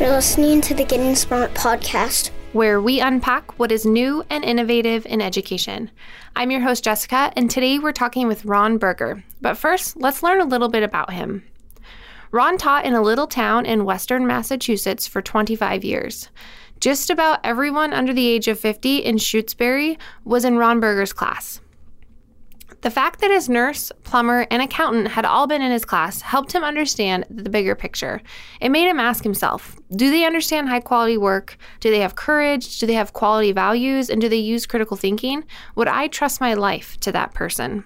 You're listening to the Getting Smart podcast, where we unpack what is new and innovative in education. I'm your host, Jessica, and today we're talking with Ron Berger. But first, let's learn a little bit about him. Ron taught in a little town in western Massachusetts for 25 years. Just about everyone under the age of 50 in Shutesbury was in Ron Berger's class. The fact that his nurse, plumber, and accountant had all been in his class helped him understand the bigger picture. It made him ask himself do they understand high quality work? Do they have courage? Do they have quality values? And do they use critical thinking? Would I trust my life to that person?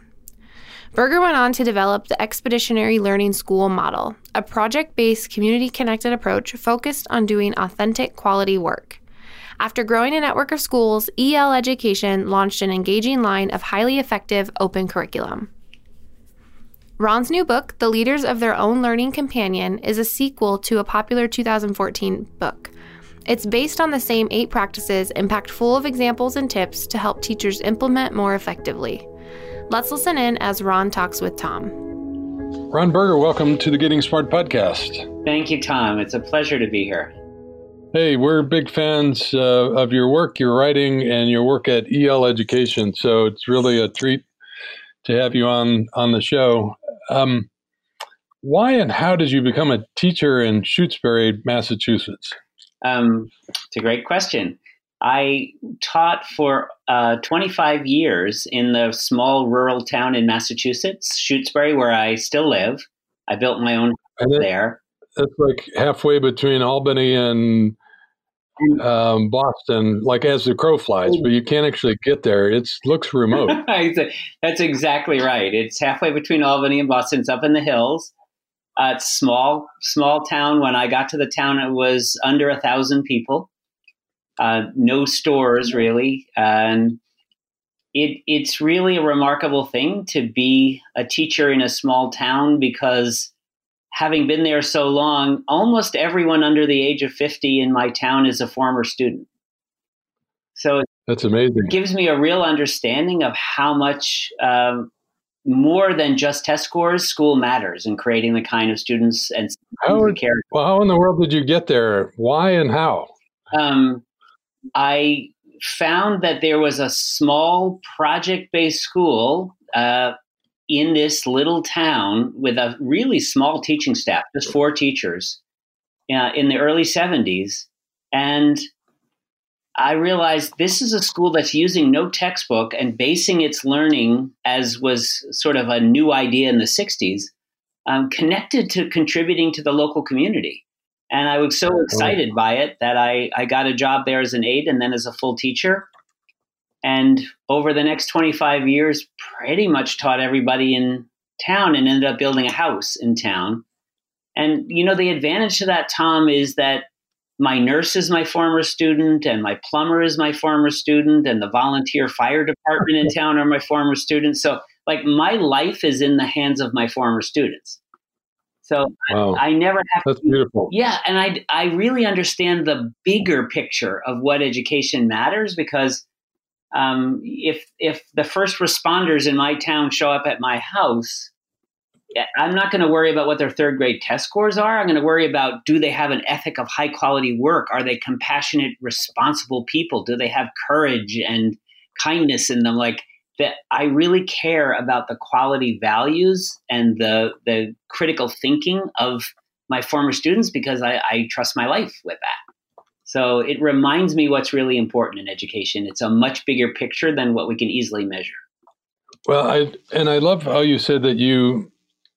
Berger went on to develop the Expeditionary Learning School model, a project based, community connected approach focused on doing authentic quality work. After growing a network of schools, EL Education launched an engaging line of highly effective open curriculum. Ron's new book, The Leaders of Their Own Learning Companion, is a sequel to a popular 2014 book. It's based on the same eight practices and packed full of examples and tips to help teachers implement more effectively. Let's listen in as Ron talks with Tom. Ron Berger, welcome to the Getting Smart podcast. Thank you, Tom. It's a pleasure to be here. Hey, we're big fans uh, of your work, your writing, and your work at EL Education. So it's really a treat to have you on on the show. Um, why and how did you become a teacher in Shutesbury, Massachusetts? Um, it's a great question. I taught for uh, 25 years in the small rural town in Massachusetts, Shutesbury, where I still live. I built my own house there. That's like halfway between Albany and um, Boston, like as the crow flies, but you can't actually get there. It looks remote. That's exactly right. It's halfway between Albany and Boston. It's up in the hills. Uh, it's small, small town. When I got to the town, it was under a thousand people. Uh, no stores really, and it it's really a remarkable thing to be a teacher in a small town because having been there so long, almost everyone under the age of 50 in my town is a former student. So that's amazing. It gives me a real understanding of how much um, more than just test scores, school matters in creating the kind of students and how, characters. Well, how in the world did you get there? Why and how? Um, I found that there was a small project based school uh, in this little town with a really small teaching staff, just four teachers, uh, in the early 70s. And I realized this is a school that's using no textbook and basing its learning, as was sort of a new idea in the 60s, um, connected to contributing to the local community. And I was so excited by it that I, I got a job there as an aide and then as a full teacher and over the next 25 years pretty much taught everybody in town and ended up building a house in town. And you know the advantage to that tom is that my nurse is my former student and my plumber is my former student and the volunteer fire department in town are my former students. So like my life is in the hands of my former students. So wow. I, I, never have that's to, beautiful. Yeah and i i really understand the bigger picture of what education matters because um, if if the first responders in my town show up at my house, I'm not going to worry about what their third grade test scores are. I'm going to worry about do they have an ethic of high quality work? Are they compassionate, responsible people? Do they have courage and kindness in them? Like that, I really care about the quality values and the the critical thinking of my former students because I, I trust my life with that. So it reminds me what's really important in education. It's a much bigger picture than what we can easily measure. Well, I and I love how you said that you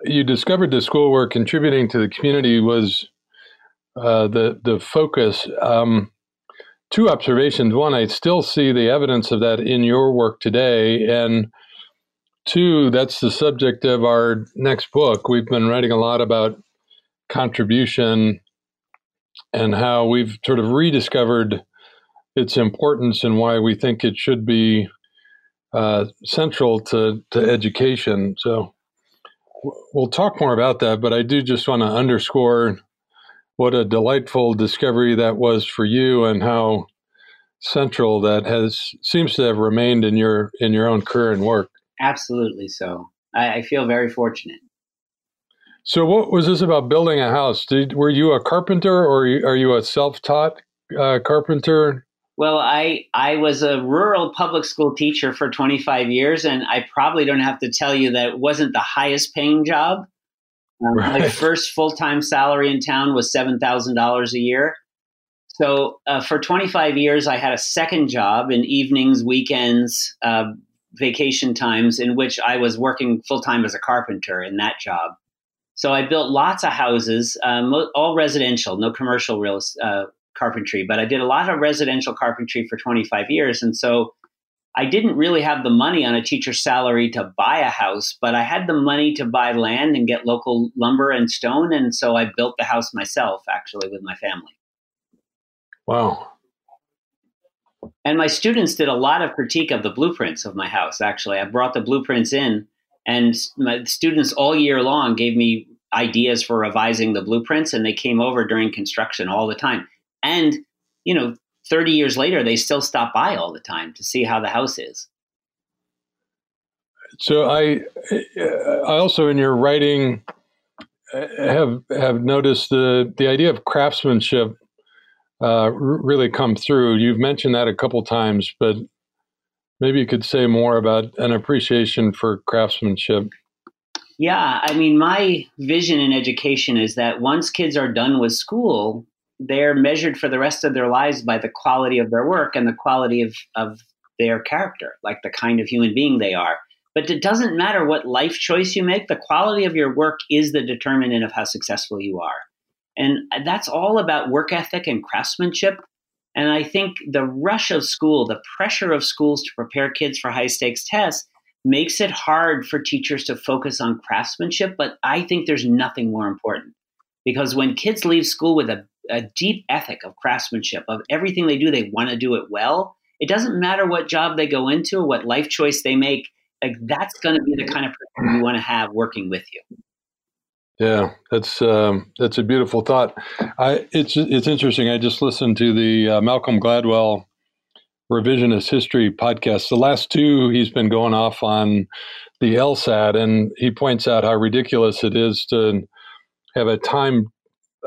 you discovered the schoolwork contributing to the community was uh, the the focus. Um, two observations: one, I still see the evidence of that in your work today, and two, that's the subject of our next book. We've been writing a lot about contribution and how we've sort of rediscovered its importance and why we think it should be uh, central to, to education. So we'll talk more about that, but I do just want to underscore what a delightful discovery that was for you and how central that has seems to have remained in your in your own career and work. Absolutely so. I, I feel very fortunate. So, what was this about building a house? Did, were you a carpenter, or are you a self-taught uh, carpenter? Well, I I was a rural public school teacher for 25 years, and I probably don't have to tell you that it wasn't the highest paying job. Um, right. My first full time salary in town was seven thousand dollars a year. So uh, for 25 years, I had a second job in evenings, weekends, uh, vacation times, in which I was working full time as a carpenter in that job. So I built lots of houses, um, all residential, no commercial real uh, carpentry, but I did a lot of residential carpentry for 25 years. And so I didn't really have the money on a teacher's salary to buy a house, but I had the money to buy land and get local lumber and stone. And so I built the house myself, actually, with my family. Wow. And my students did a lot of critique of the blueprints of my house, actually. I brought the blueprints in, and my students all year long gave me ideas for revising the blueprints, and they came over during construction all the time. And, you know, 30 years later, they still stop by all the time to see how the house is. So I, I also in your writing have have noticed the the idea of craftsmanship uh, really come through. You've mentioned that a couple times, but maybe you could say more about an appreciation for craftsmanship. Yeah, I mean, my vision in education is that once kids are done with school, they're measured for the rest of their lives by the quality of their work and the quality of, of their character, like the kind of human being they are. But it doesn't matter what life choice you make, the quality of your work is the determinant of how successful you are. And that's all about work ethic and craftsmanship. And I think the rush of school, the pressure of schools to prepare kids for high stakes tests, makes it hard for teachers to focus on craftsmanship. But I think there's nothing more important because when kids leave school with a a deep ethic of craftsmanship, of everything they do, they want to do it well. It doesn't matter what job they go into, what life choice they make. Like that's going to be the kind of person you want to have working with you. Yeah, that's um, that's a beautiful thought. I it's it's interesting. I just listened to the uh, Malcolm Gladwell revisionist history podcast. The last two, he's been going off on the LSAT, and he points out how ridiculous it is to have a time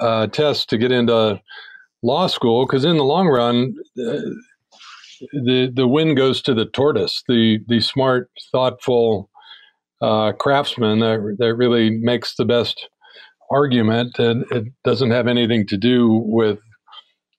uh, test to get into law school because in the long run, uh, the the win goes to the tortoise, the the smart, thoughtful uh, craftsman that that really makes the best argument, and it doesn't have anything to do with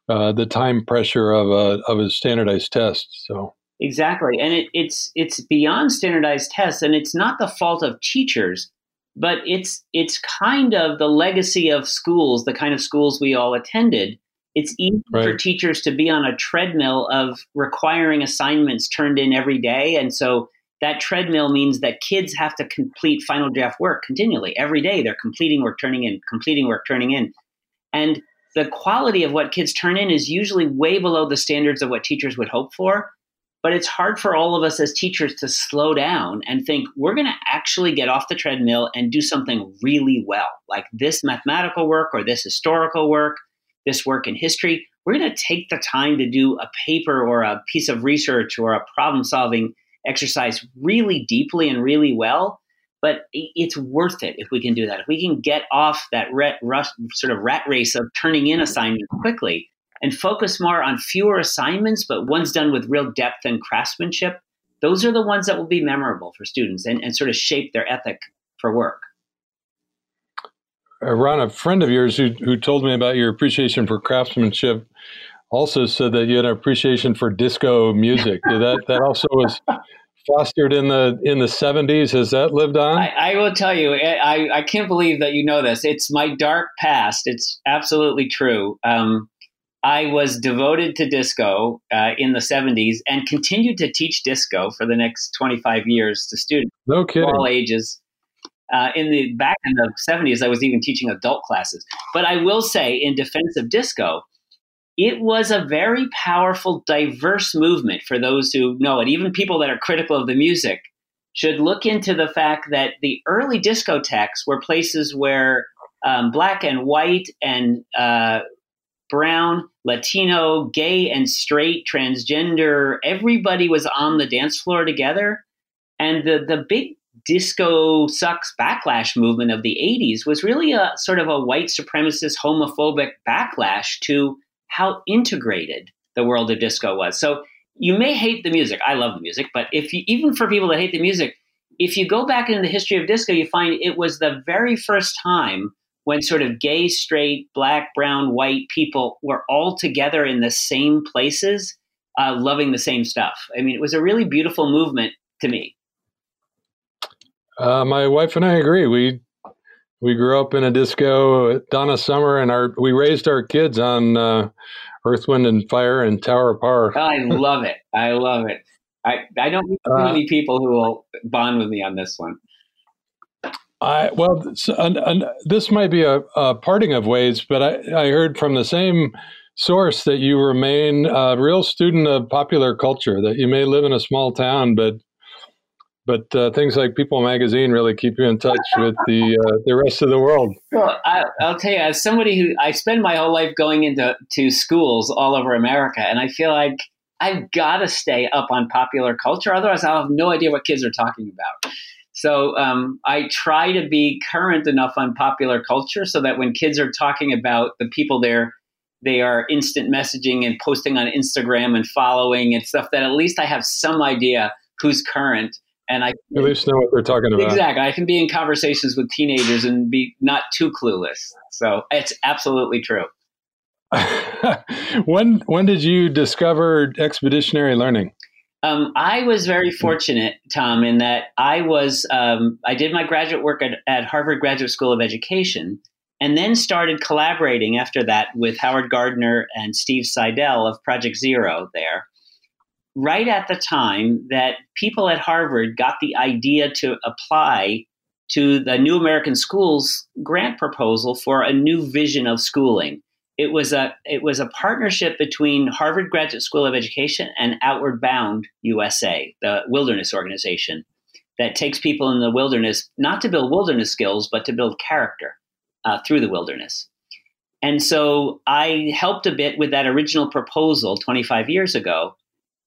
uh, the time pressure of a of a standardized test. So. Exactly, and it, it's it's beyond standardized tests, and it's not the fault of teachers but it's it's kind of the legacy of schools, the kind of schools we all attended. It's easy right. for teachers to be on a treadmill of requiring assignments turned in every day, and so that treadmill means that kids have to complete final draft work continually every day. They're completing work, turning in, completing work, turning in, and the quality of what kids turn in is usually way below the standards of what teachers would hope for. But it's hard for all of us as teachers to slow down and think we're going to actually get off the treadmill and do something really well, like this mathematical work or this historical work, this work in history. We're going to take the time to do a paper or a piece of research or a problem solving exercise really deeply and really well. But it's worth it if we can do that. If we can get off that rat, rush, sort of rat race of turning in assignments quickly and focus more on fewer assignments, but ones done with real depth and craftsmanship, those are the ones that will be memorable for students and, and sort of shape their ethic for work. Uh, Ron, a friend of yours who, who told me about your appreciation for craftsmanship also said that you had an appreciation for disco music. that that also was fostered in the in the 70s has that lived on I, I, will tell you I, I can't believe that you know this it's my dark past it's absolutely true um, I was devoted to disco uh, in the 70s and continued to teach disco for the next 25 years to students no kidding. all ages. Uh, in the back in the 70s, I was even teaching adult classes. But I will say, in defense of disco, it was a very powerful, diverse movement for those who know it. Even people that are critical of the music should look into the fact that the early discotheques were places where um, black and white and uh, brown, Latino, gay and straight, transgender, everybody was on the dance floor together. And the, the big disco sucks backlash movement of the 80s was really a sort of a white supremacist homophobic backlash to how integrated the world of disco was. So you may hate the music. I love the music, but if you, even for people that hate the music, if you go back into the history of disco, you find it was the very first time when sort of gay, straight, black, brown, white people were all together in the same places, uh, loving the same stuff. I mean, it was a really beautiful movement to me. Uh, my wife and I agree. We we grew up in a disco, Donna Summer, and our we raised our kids on uh, Earth, Wind, and Fire and Tower of Power. I love it. I love it. I, I don't meet too uh, many people who will bond with me on this one. I well, and this might be a, a, parting of ways, but I, I heard from the same source that you remain a real student of popular culture. That you may live in a small town, but but uh, things like People Magazine really keep you in touch with the uh, the rest of the world. Well, I, will tell you, as somebody who I spend my whole life going into to schools all over America, and I feel like I've got to stay up on popular culture, otherwise I'll have no idea what kids are talking about. So um, I try to be current enough on popular culture so that when kids are talking about the people they're they are instant messaging and posting on Instagram and following and stuff that at least I have some idea who's current and I at least know what they're talking about. Exactly, I can be in conversations with teenagers and be not too clueless. So it's absolutely true. when when did you discover expeditionary learning? Um, I was very fortunate, Tom, in that I was um, I did my graduate work at, at Harvard Graduate School of Education, and then started collaborating after that with Howard Gardner and Steve Seidel of Project Zero there. Right at the time that people at Harvard got the idea to apply to the New American Schools grant proposal for a new vision of schooling it was a it was a partnership between Harvard Graduate School of Education and Outward Bound USA, the wilderness organization that takes people in the wilderness not to build wilderness skills, but to build character uh, through the wilderness. And so I helped a bit with that original proposal 25 years ago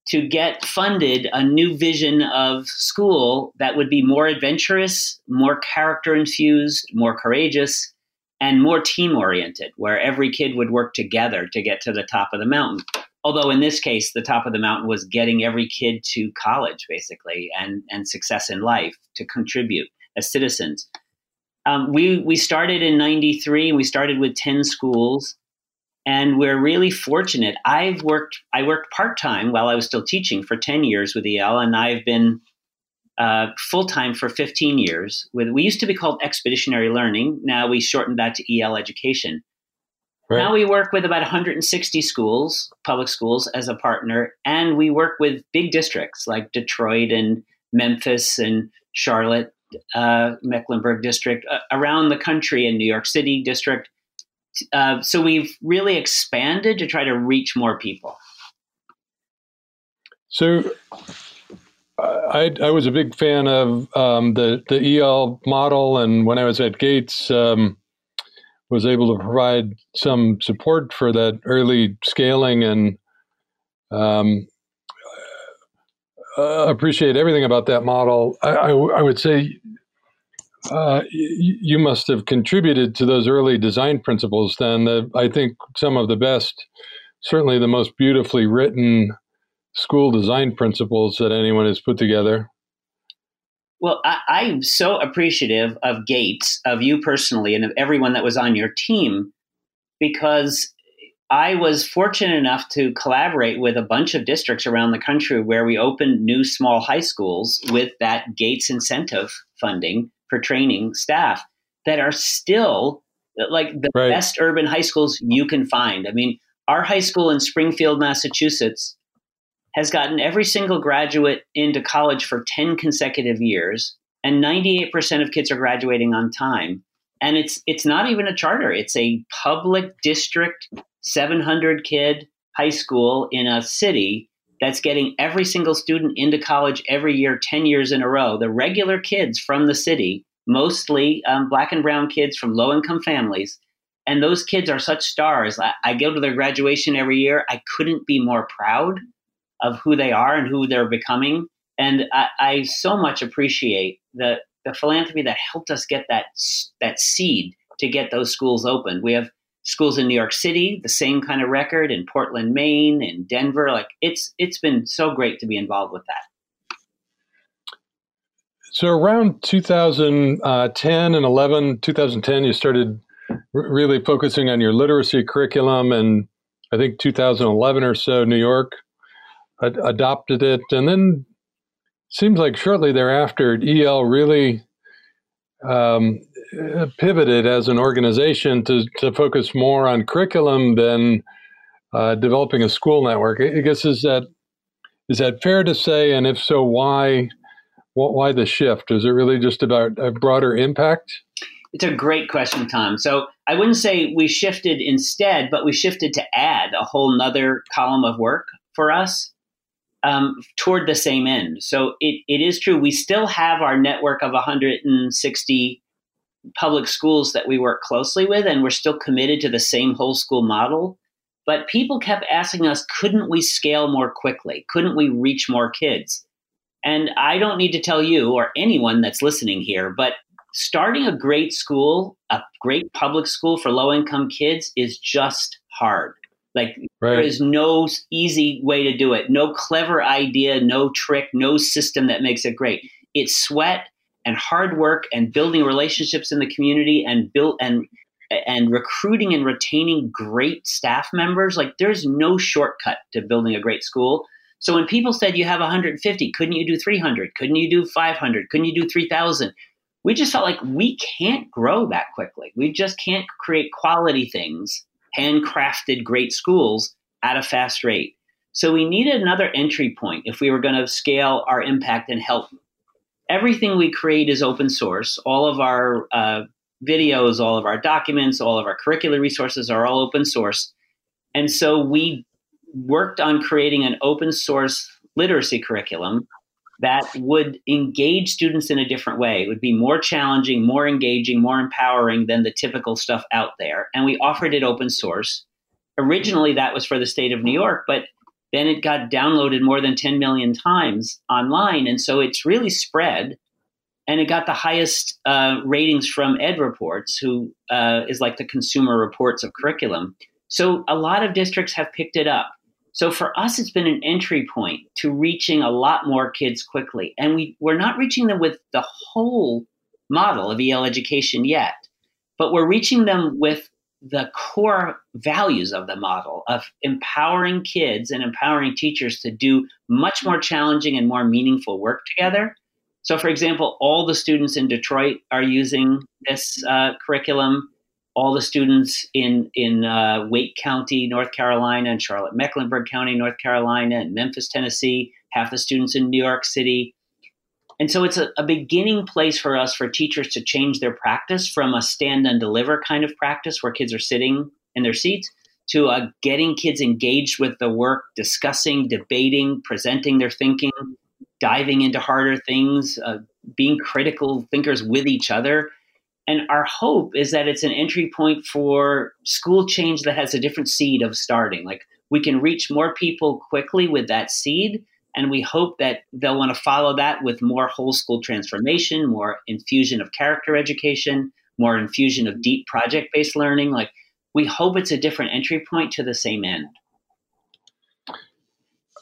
to get funded a new vision of school that would be more adventurous, more character infused, more courageous, and more team oriented, where every kid would work together to get to the top of the mountain. Although in this case, the top of the mountain was getting every kid to college, basically, and, and success in life to contribute as citizens. Um, we, we started in 93 we started with 10 schools and we're really fortunate. I've worked, I worked part-time while I was still teaching for 10 years with EL and I've been uh, full time for 15 years. With we used to be called Expeditionary Learning. Now we shortened that to EL Education. Right. Now we work with about 160 schools, public schools, as a partner, and we work with big districts like Detroit and Memphis and Charlotte, uh, Mecklenburg District, uh, around the country, and New York City District. Uh, so we've really expanded to try to reach more people. So I, I was a big fan of um, the the EL model, and when I was at Gates, um, was able to provide some support for that early scaling, and um, uh, appreciate everything about that model. I, would say uh, you must have contributed to those early design principles. Then the, I think some of the best, certainly the most beautifully written school design principles that anyone has put together. Well, I, am so appreciative of Gates, of you personally, and of everyone that was on your team, because I was fortunate enough to collaborate with a bunch of districts around the country where we opened new small high schools with that Gates incentive funding for training staff that are still like the right. best urban high schools you can find. I mean, our high school in Springfield, Massachusetts has gotten every single graduate into college for 10 consecutive years, and 98% of kids are graduating on time. And it's it's not even a charter; it's a public district, 700 kid high school in a city that's getting every single student into college every year, 10 years in a row. The regular kids from the city, mostly um, black and brown kids from low income families, and those kids are such stars. I, I go to their graduation every year. I couldn't be more proud of who they are and who they're becoming. And I, I so much appreciate the, the philanthropy that helped us get that, that seed to get those schools open. We have schools in New York City, the same kind of record in Portland, Maine, in Denver. Like it's it's been so great to be involved with that. So around 2010 and 11, 2010, you started really focusing on your literacy curriculum, and I think 2011 or so, New York ad- adopted it, and then seems like shortly thereafter, EL really um, pivoted as an organization to, to focus more on curriculum than uh, developing a school network. I guess is that is that fair to say? And if so, why why the shift? Is it really just about a broader impact? It's a great question, Tom. So I wouldn't say we shifted instead, but we shifted to add a whole nother column of work for us um, toward the same end. So it, it is true. We still have our network of 160 public schools that we work closely with, and we're still committed to the same whole school model. But people kept asking us, couldn't we scale more quickly? Couldn't we reach more kids? And I don't need to tell you or anyone that's listening here, but starting a great school, a great public school for low income kids is just hard. Like right. there is no easy way to do it. No clever idea, no trick, no system that makes it great. It's sweat and hard work and building relationships in the community and build and and recruiting and retaining great staff members. Like there's no shortcut to building a great school. So when people said you have 150, couldn't you do 300? Couldn't you do 500? Couldn't you do 3,000? We just felt like we can't grow that quickly. We just can't create quality things handcrafted great schools at a fast rate. So we needed another entry point if we were going to scale our impact and help. Everything we create is open source. All of our uh, videos, all of our documents, all of our curricular resources are all open source. And so we worked on creating an open source literacy curriculum that would engage students in a different way. It would be more challenging, more engaging, more empowering than the typical stuff out there. And we offered it open source. Originally, that was for the state of New York, but then it got downloaded more than 10 million times online. And so it's really spread. And it got the highest uh, ratings from Ed Reports, who uh, is like the consumer reports of curriculum. So a lot of districts have picked it up. So for us, it's been an entry point to reaching a lot more kids quickly. And we, we're not reaching them with the whole model of EL education yet, but we're reaching them with the core values of the model of empowering kids and empowering teachers to do much more challenging and more meaningful work together. So, for example, all the students in Detroit are using this uh, curriculum all the students in in uh, Wake County, North Carolina, and Charlotte Mecklenburg County, North Carolina, and Memphis, Tennessee. Half the students in New York City. And so it's a, a, beginning place for us for teachers to change their practice from a stand and deliver kind of practice where kids are sitting in their seats to a getting kids engaged with the work, discussing, debating, presenting their thinking, diving into harder things, uh, being critical thinkers with each other and our hope is that it's an entry point for school change that has a different seed of starting. Like we can reach more people quickly with that seed. And we hope that they'll want to follow that with more whole school transformation, more infusion of character education, more infusion of deep project based learning. Like we hope it's a different entry point to the same end.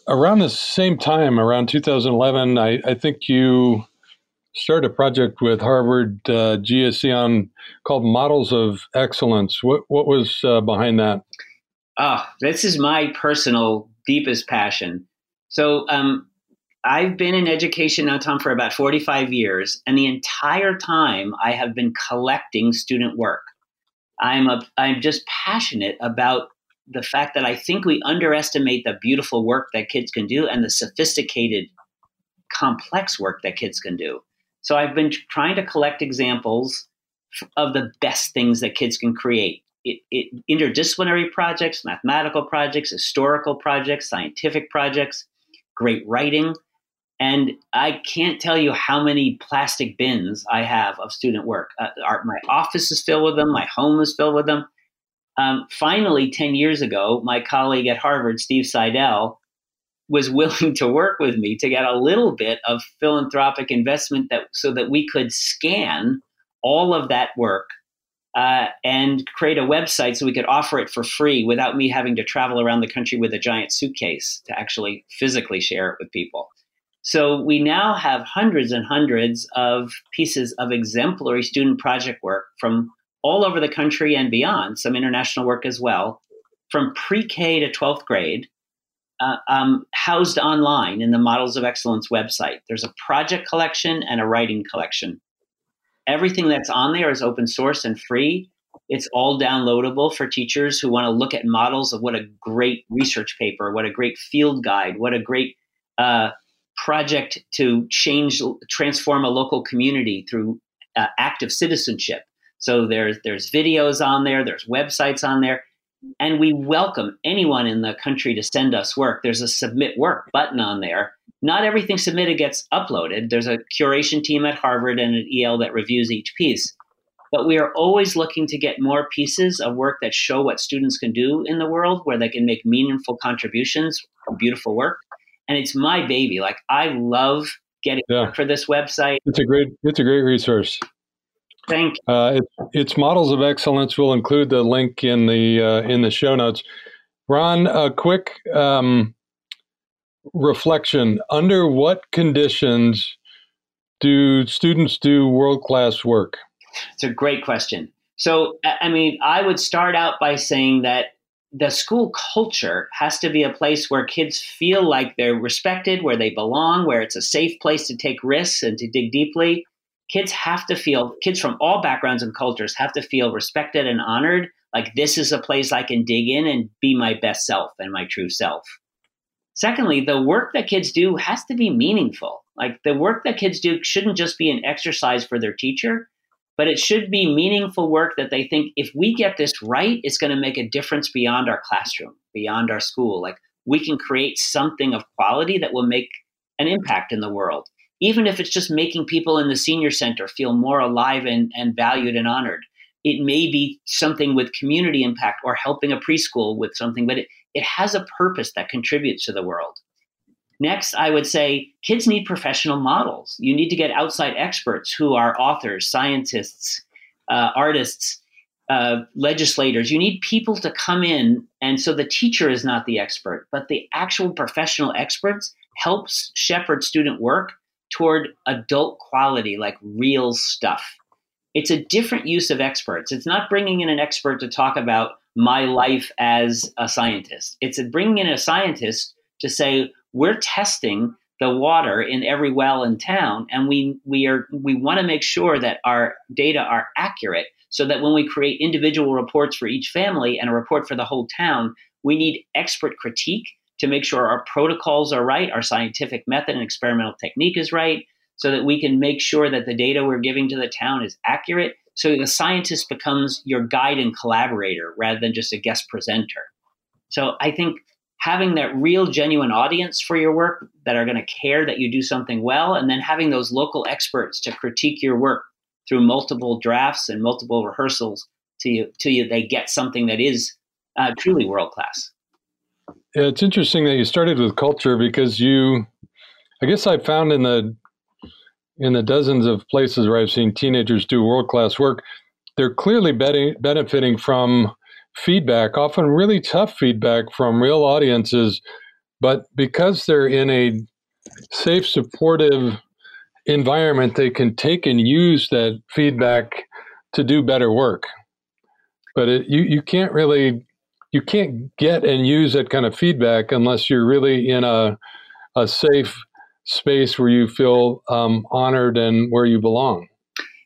Around the same time, around 2011, I, I think you started a project with Harvard uh, GSE on called Models of Excellence. What what was uh, behind that? Oh, this is my personal deepest passion. So um, I've been in education now, Tom, for about 45 years, and the entire time I have been collecting student work. I'm a, I'm just passionate about the fact that I think we underestimate the beautiful work that kids can do and the sophisticated, complex work that kids can do. So I've been trying to collect examples of the best things that kids can create. It, it, interdisciplinary projects, mathematical projects, historical projects, scientific projects, great writing. And I can't tell you how many plastic bins I have of student work. Uh, our, my office is filled with them, my home is filled with them. Um, finally, 10 years ago, my colleague at Harvard, Steve Seidel, was willing to work with me to get a little bit of philanthropic investment that so that we could scan all of that work uh, and create a website so we could offer it for free without me having to travel around the country with a giant suitcase to actually physically share it with people. So we now have hundreds and hundreds of pieces of exemplary student project work from all over the country and beyond, some international work as well, from pre K to 12th grade, uh, um, housed online in the Models of Excellence website. There's a project collection and a writing collection. Everything that's on there is open source and free. It's all downloadable for teachers who want to look at models of what a great research paper, what a great field guide, what a great uh, project to change, transform a local community through uh, active citizenship. So there's there's videos on there, there's websites on there, and we welcome anyone in the country to send us work. There's a submit work button on there. Not everything submitted gets uploaded. There's a curation team at Harvard and at EL that reviews each piece. But we are always looking to get more pieces of work that show what students can do in the world, where they can make meaningful contributions, beautiful work. And it's my baby. Like I love getting yeah. for this website. It's a great it's a great resource. Thank you. Uh, it, it's models of excellence. We'll include the link in the uh, in the show notes. Ron, a quick um, reflection: Under what conditions do students do world class work? It's a great question. So, I mean, I would start out by saying that the school culture has to be a place where kids feel like they're respected, where they belong, where it's a safe place to take risks and to dig deeply, kids have to feel kids from all backgrounds and cultures have to feel respected and honored like this is a place i can dig in and be my best self and my true self secondly the work that kids do has to be meaningful like the work that kids do shouldn't just be an exercise for their teacher but it should be meaningful work that they think if we get this right it's going to make a difference beyond our classroom beyond our school like we can create something of quality that will make an impact in the world even if it's just making people in the senior center feel more alive and, and valued and honored. It may be something with community impact or helping a preschool with something, but it, it has a purpose that contributes to the world. Next, I would say kids need professional models. You need to get outside experts who are authors, scientists, uh, artists, uh, legislators. You need people to come in, and so the teacher is not the expert, but the actual professional experts helps shepherd student work toward adult quality, like real stuff. It's a different use of experts. It's not bringing in an expert to talk about my life as a scientist. It's bringing in a scientist to say, we're testing the water in every well in town and we we are we want to make sure that our data are accurate so that when we create individual reports for each family and a report for the whole town we need expert critique to make sure our protocols are right, our scientific method and experimental technique is right, so that we can make sure that the data we're giving to the town is accurate. So the scientist becomes your guide and collaborator rather than just a guest presenter. So I think having that real, genuine audience for your work that are going to care that you do something well, and then having those local experts to critique your work through multiple drafts and multiple rehearsals to you, till you they get something that is uh, truly world class. Yeah, it's interesting that you started with culture because you, I guess I found in the in the dozens of places where I've seen teenagers do world class work, they're clearly benefiting from feedback, often really tough feedback from real audiences, but because they're in a safe, supportive environment, they can take and use that feedback to do better work. But it, you you can't really you can't get and use that kind of feedback unless you're really in a, a safe space where you feel um, honored and where you belong.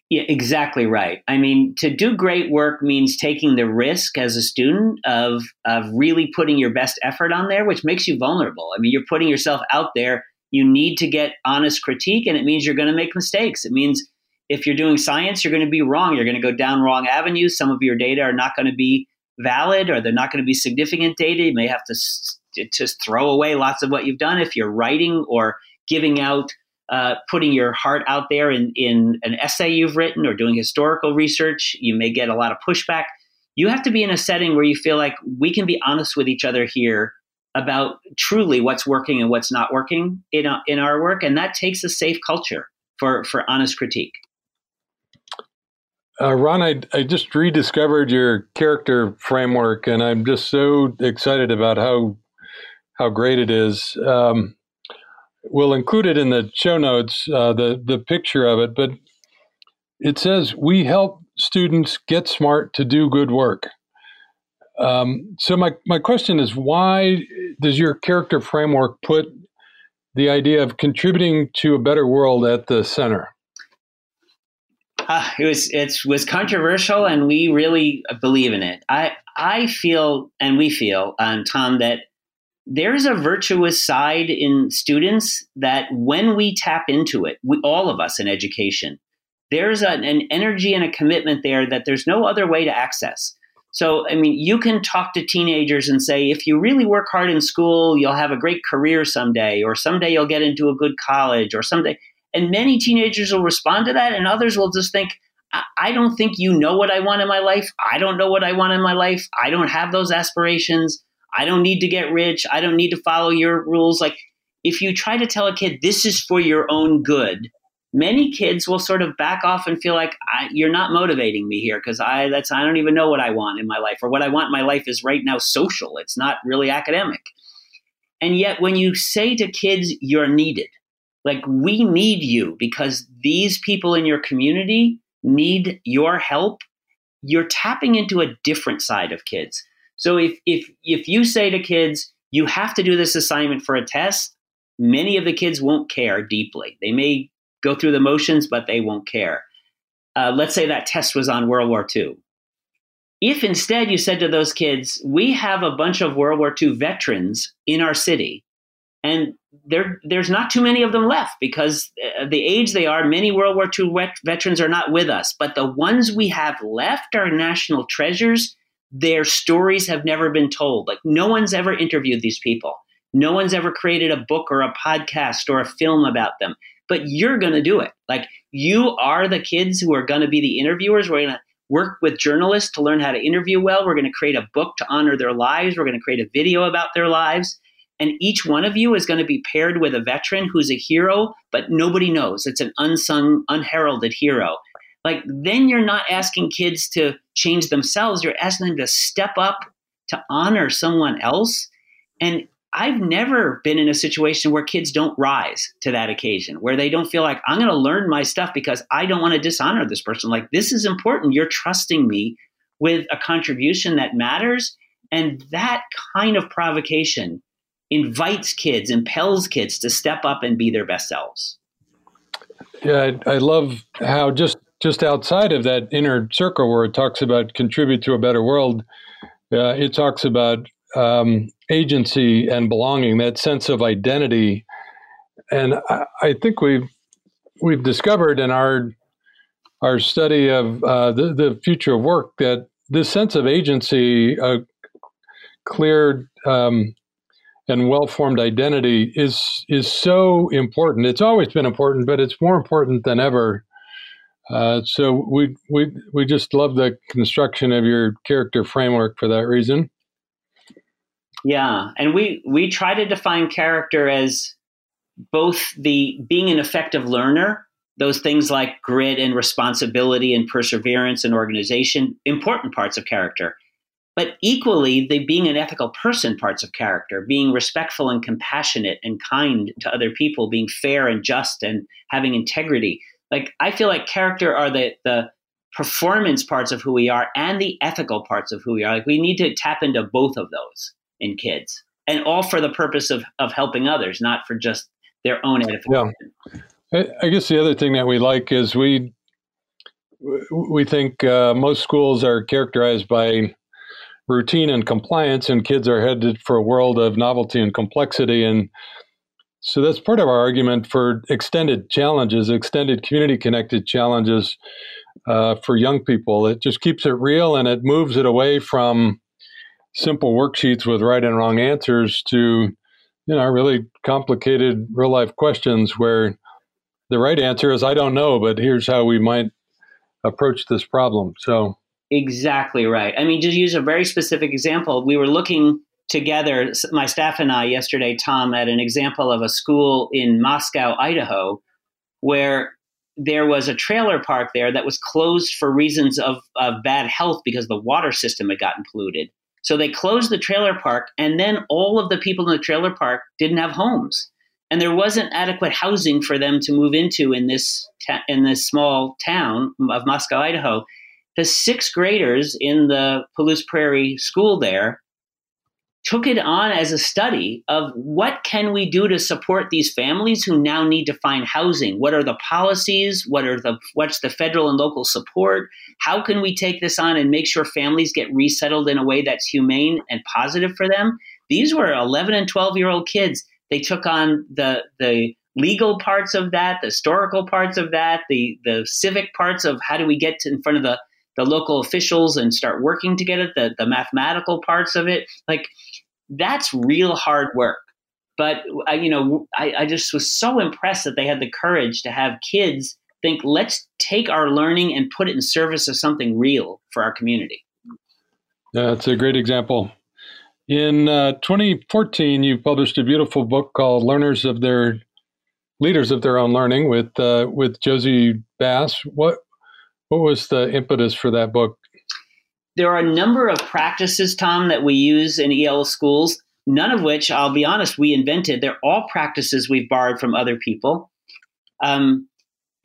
Yeah, exactly right. I mean, to do great work means taking the risk as a student of of really putting your best effort on there, which makes you vulnerable. I mean, you're putting yourself out there. You need to get honest critique, and it means you're going to make mistakes. It means if you're doing science, you're going to be wrong. You're going to go down wrong avenues. Some of your data are not going to be valid or they're not going to be significant data. You may have to just throw away lots of what you've done if you're writing or giving out, uh, putting your heart out there in, in an essay you've written or doing historical research. You may get a lot of pushback. You have to be in a setting where you feel like we can be honest with each other here about truly what's working and what's not working in, in our work. And that takes a safe culture for, for honest critique. Uh, Ron, I, I just rediscovered your character framework, and I'm just so excited about how how great it is. Um, we'll include it in the show notes, uh, the the picture of it, but it says we help students get smart to do good work. Um, so my my question is, why does your character framework put the idea of contributing to a better world at the center? Uh, it was it was controversial, and we really believe in it. I I feel, and we feel, um, Tom, that there's a virtuous side in students that when we tap into it, we, all of us in education, there's a, an energy and a commitment there that there's no other way to access. So, I mean, you can talk to teenagers and say, if you really work hard in school, you'll have a great career someday, or someday you'll get into a good college, or someday. And many teenagers will respond to that, and others will just think, I don't think you know what I want in my life. I don't know what I want in my life. I don't have those aspirations. I don't need to get rich. I don't need to follow your rules. Like, if you try to tell a kid this is for your own good, many kids will sort of back off and feel like you're not motivating me here because I that's I don't even know what I want in my life or what I want in my life is right now social. It's not really academic. And yet, when you say to kids, you're needed, like we need you because these people in your community need your help, you're tapping into a different side of kids. So if if if you say to kids, you have to do this assignment for a test, many of the kids won't care deeply. They may go through the motions, but they won't care. Uh, let's say that test was on World War II. If instead you said to those kids, we have a bunch of World War II veterans in our city, and there, there's not too many of them left because uh, the age they are, many World War II vet- veterans are not with us. But the ones we have left are national treasures. Their stories have never been told. Like, no one's ever interviewed these people. No one's ever created a book or a podcast or a film about them but you're going to do it. Like you are the kids who are going to be the interviewers. We're going to work with journalists to learn how to interview well. We're going to create a book to honor their lives. We're going to create a video about their lives. And each one of you is going to be paired with a veteran who's a hero, but nobody knows. It's an unsung, unheralded hero. Like, then you're not asking kids to change themselves. You're asking them to step up to honor someone else. And I've never been in a situation where kids don't rise to that occasion, where they don't feel like I'm going to learn my stuff because I don't want to dishonor this person. Like, this is important. You're trusting me with a contribution that matters. And that kind of provocation invites kids, impels kids to step up and be their best selves. Yeah, I, I love how just just outside of that inner circle where it talks about contribute to a better world, uh, it talks about um, agency and belonging, that sense of identity. And I, I, think we've we've discovered in our our study of uh, the, the future of work that this sense of agency, a clear um, and well formed identity, is is so important. It's always been important, but it's more important than ever. Uh, so we we we just love the construction of your character framework for that reason. Yeah, and we we try to define character as both the being an effective learner, those things like grit and responsibility and perseverance and organization, important parts of character. But equally, the being an ethical person parts of character, being respectful and compassionate and kind to other people, being fair and just and having integrity. Like I feel like character are the the performance parts of who we are and the ethical parts of who we are. Like we need to tap into both of those in kids, and all for the purpose of of helping others, not for just their own edification. Yeah. I guess the other thing that we like is we we think uh, most schools are characterized by routine and compliance, and kids are headed for a world of novelty and complexity. And so that's part of our argument for extended challenges, extended community connected challenges uh, for young people. It just keeps it real and it moves it away from simple worksheets with right and wrong answers to you know really complicated real life questions where the right answer is i don't know but here's how we might approach this problem. So exactly right. I mean just use a very specific example. We were looking together, my staff and I, yesterday, Tom, at an example of a school in Moscow, Idaho, where there was a trailer park there that was closed for reasons of, of bad health because the water system had gotten polluted. So they closed the trailer park, and then all of the people in the trailer park didn't have homes, and there wasn't adequate housing for them to move into in this ta- in this small town of Moscow, Idaho. The sixth graders in the Palouse Prairie school there took it on as a study of what can we do to support these families who now need to find housing? What are the policies? What are the what's the federal and local support? How can we take this on and make sure families get resettled in a way that's humane and positive for them? These were 11 and 12 year old kids. They took on the the legal parts of that the historical parts of that the the civic parts of how do we get in front of the the local officials and start working to get it, the, the mathematical parts of it. Like that's real hard work. But I, you know, I, I just was so impressed that they had the courage to have kids think, let's take our learning and put it in service of something real for our community. Yeah, that's a great example. In uh, 2014, you published a beautiful book called "Learners of Their Leaders of Their Own Learning" with uh, with Josie Bass. What what was the impetus for that book? There are a number of practices, Tom, that we use in EL schools, none of which, I'll be honest, we invented. They're all practices we've borrowed from other people. Um,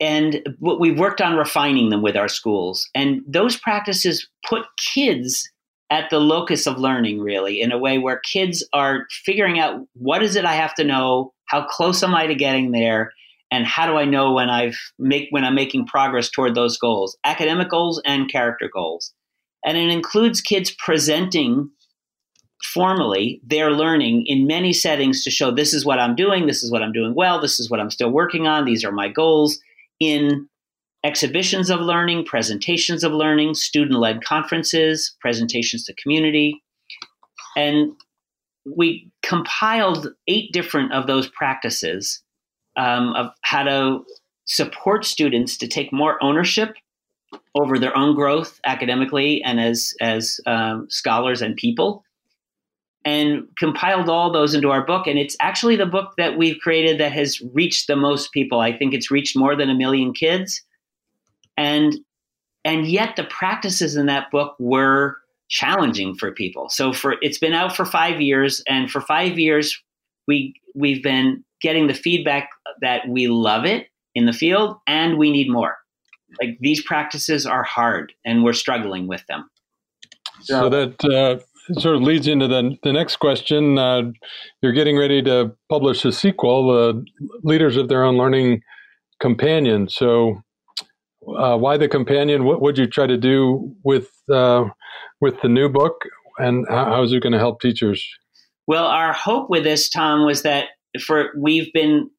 and we've worked on refining them with our schools. And those practices put kids at the locus of learning, really, in a way where kids are figuring out what is it I have to know, how close am I to getting there, and how do I know when I've make when I'm making progress toward those goals, academic goals and character goals. And it includes kids presenting formally their learning in many settings to show this is what I'm doing, this is what I'm doing well, this is what I'm still working on, these are my goals in exhibitions of learning, presentations of learning, student led conferences, presentations to community. And we compiled eight different of those practices um, of how to support students to take more ownership over their own growth academically and as as um, scholars and people and compiled all those into our book. And it's actually the book that we've created that has reached the most people. I think it's reached more than a million kids. And and yet the practices in that book were challenging for people. So for it's been out for 5 years. And for 5 years we we've been getting the feedback that we love it in the field and we need more. Like these practices are hard and we're struggling with them. So, so that uh, sort of leads into the, the next question. Uh, you're getting ready to publish a sequel, uh, Leaders of Their Own Learning Companion. So, uh, why the companion? What would you try to do with uh, with the new book, and how, how is it going to help teachers? Well, our hope with this, Tom, was that for we've been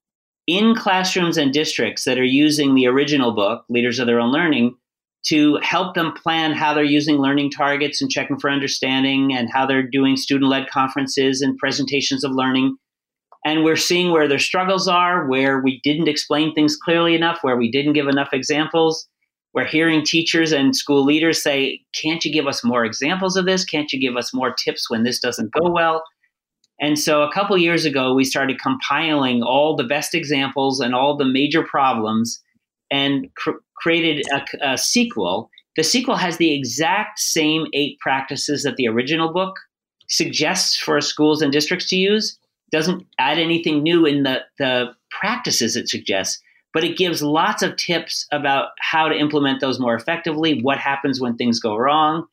in classrooms and districts that are using the original book, Leaders of Their Own Learning, to help them plan how they're using learning targets and checking for understanding and how they're doing student led conferences and presentations of learning. And we're seeing where their struggles are, where we didn't explain things clearly enough, where we didn't give enough examples. We're hearing teachers and school leaders say, Can't you give us more examples of this? Can't you give us more tips when this doesn't go well? And so a couple years ago, we started compiling all the best examples and all the major problems and cr- created a, a, sequel. The sequel has the exact same eight practices that the original book suggests for schools and districts to use. Doesn't add anything new in the, the practices it suggests, but it gives lots of tips about how to implement those more effectively, what happens when things go wrong.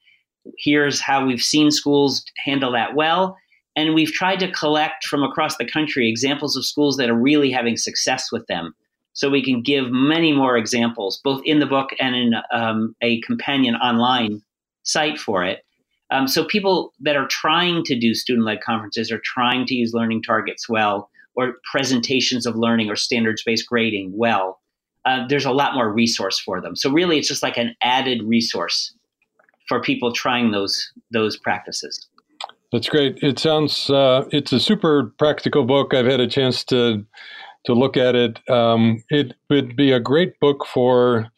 Here's how we've seen schools handle that well and we've tried to collect from across the country examples of schools that are really having success with them. So we can give many more examples, both in the book and in um, a companion online site for it. Um, so people that are trying to do student led conferences are trying to use learning targets well, or presentations of learning or standards based grading well, uh, there's a lot more resource for them. So really, it's just like an added resource for people trying those those practices. That's great. It sounds uh, it's a super practical book. I've had a chance to to look at it. Um, it would be a great book for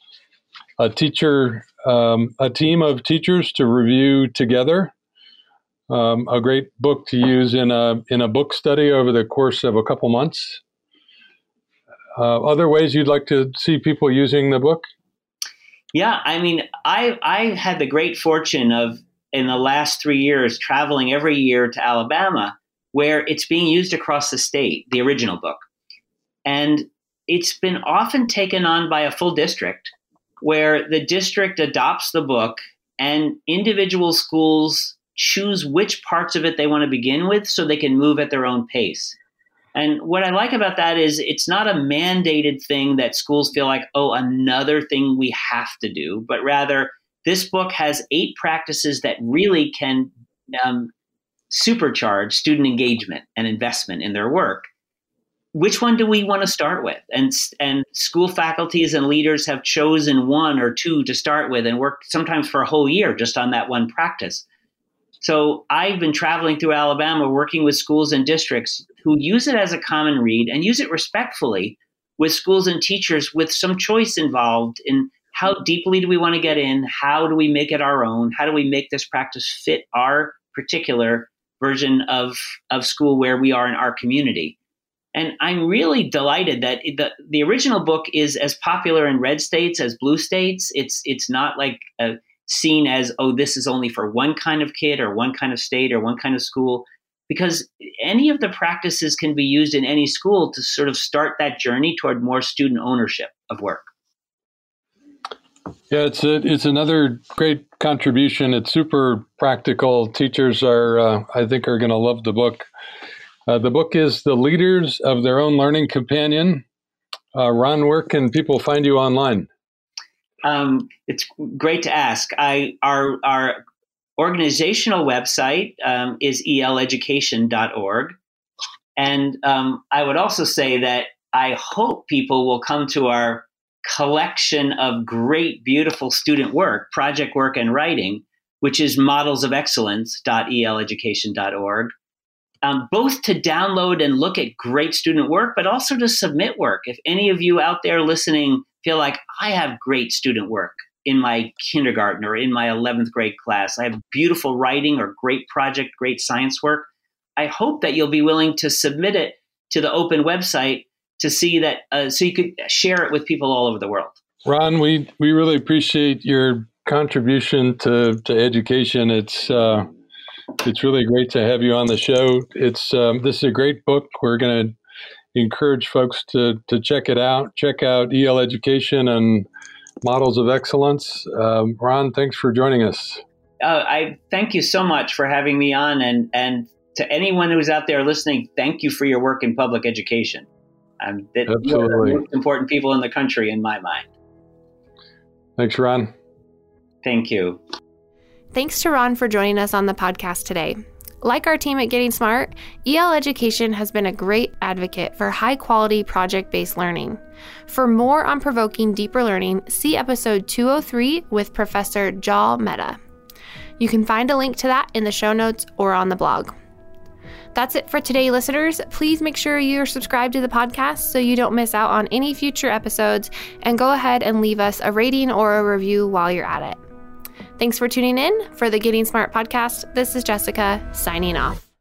a teacher, um, a team of teachers to review together. um, a great book to use in a in a book study over the course of a couple months. Uh, other ways you'd like to see people using the book? Yeah, I mean, I I had the great fortune of in the last three years traveling every year to Alabama, where it's being used across the state. The original book, and it's been often taken on by a full district, where the district adopts the book and individual schools choose which parts of it they want to begin with so they can move at their own pace. And what I like about that is it's not a mandated thing that schools feel like, oh, another thing we have to do, but rather this book has eight practices that really can um, supercharge student engagement and investment in their work. Which one do we want to start with? And, and school faculties and leaders have chosen one or two to start with and work sometimes for a whole year just on that one practice. So I've been traveling through Alabama working with schools and districts who use it as a common read and use it respectfully with schools and teachers with some choice involved in how deeply do we want to get in? How do we make it our own? How do we make this practice fit our particular version of, of school where we are in our community? And I'm really delighted that the, the original book is as popular in red states as blue states. It's, it's not like a, seen as, oh, this is only for one kind of kid or one kind of state or one kind of school, because any of the practices can be used in any school to sort of start that journey toward more student ownership of work. Yeah, it's a, it's another great contribution. It's super practical. Teachers are, uh, I think, are going to love the book. Uh, the book is "The Leaders of Their Own Learning Companion." Uh, Ron, where can people find you online? Um, it's great to ask. I our our organizational website um, is eleducation.org, and um, I would also say that I hope people will come to our collection of great, beautiful student work, project work, and writing, which is modelsofexcellence.eleducation.org. Um, both to download and look at great student work, but also to submit work. If any of you out there listening feel like I have great student work in my kindergarten or in my 11th grade class. I have beautiful writing or great project, great science work. I hope that you'll be willing to submit it to the open website to see that, uh, so you could share it with people all over the world. Ron, we, we really appreciate your contribution to, to education. It's, uh, it's really great to have you on the show. It's, um, this is a great book. We're going to encourage folks to, to check it out. Check out EL Education and Models of Excellence. Um, Ron, thanks for joining us. Uh, I thank you so much for having me on, and and to anyone who's out there listening, thank you for your work in public education. Um, that Absolutely. the most important people in the country, in my mind. Thanks, Ron. Thank you. Thanks to Ron for joining us on the podcast today. Like our team at Getting Smart, EL Education has been a great advocate for high quality project based learning. For more on provoking deeper learning, see episode 203 with Professor Jal Mehta. You can find a link to that in the show notes or on the blog. That's it for today, listeners. Please make sure you're subscribed to the podcast so you don't miss out on any future episodes, and go ahead and leave us a rating or a review while you're at it. Thanks for tuning in for the Getting Smart podcast. This is Jessica signing off.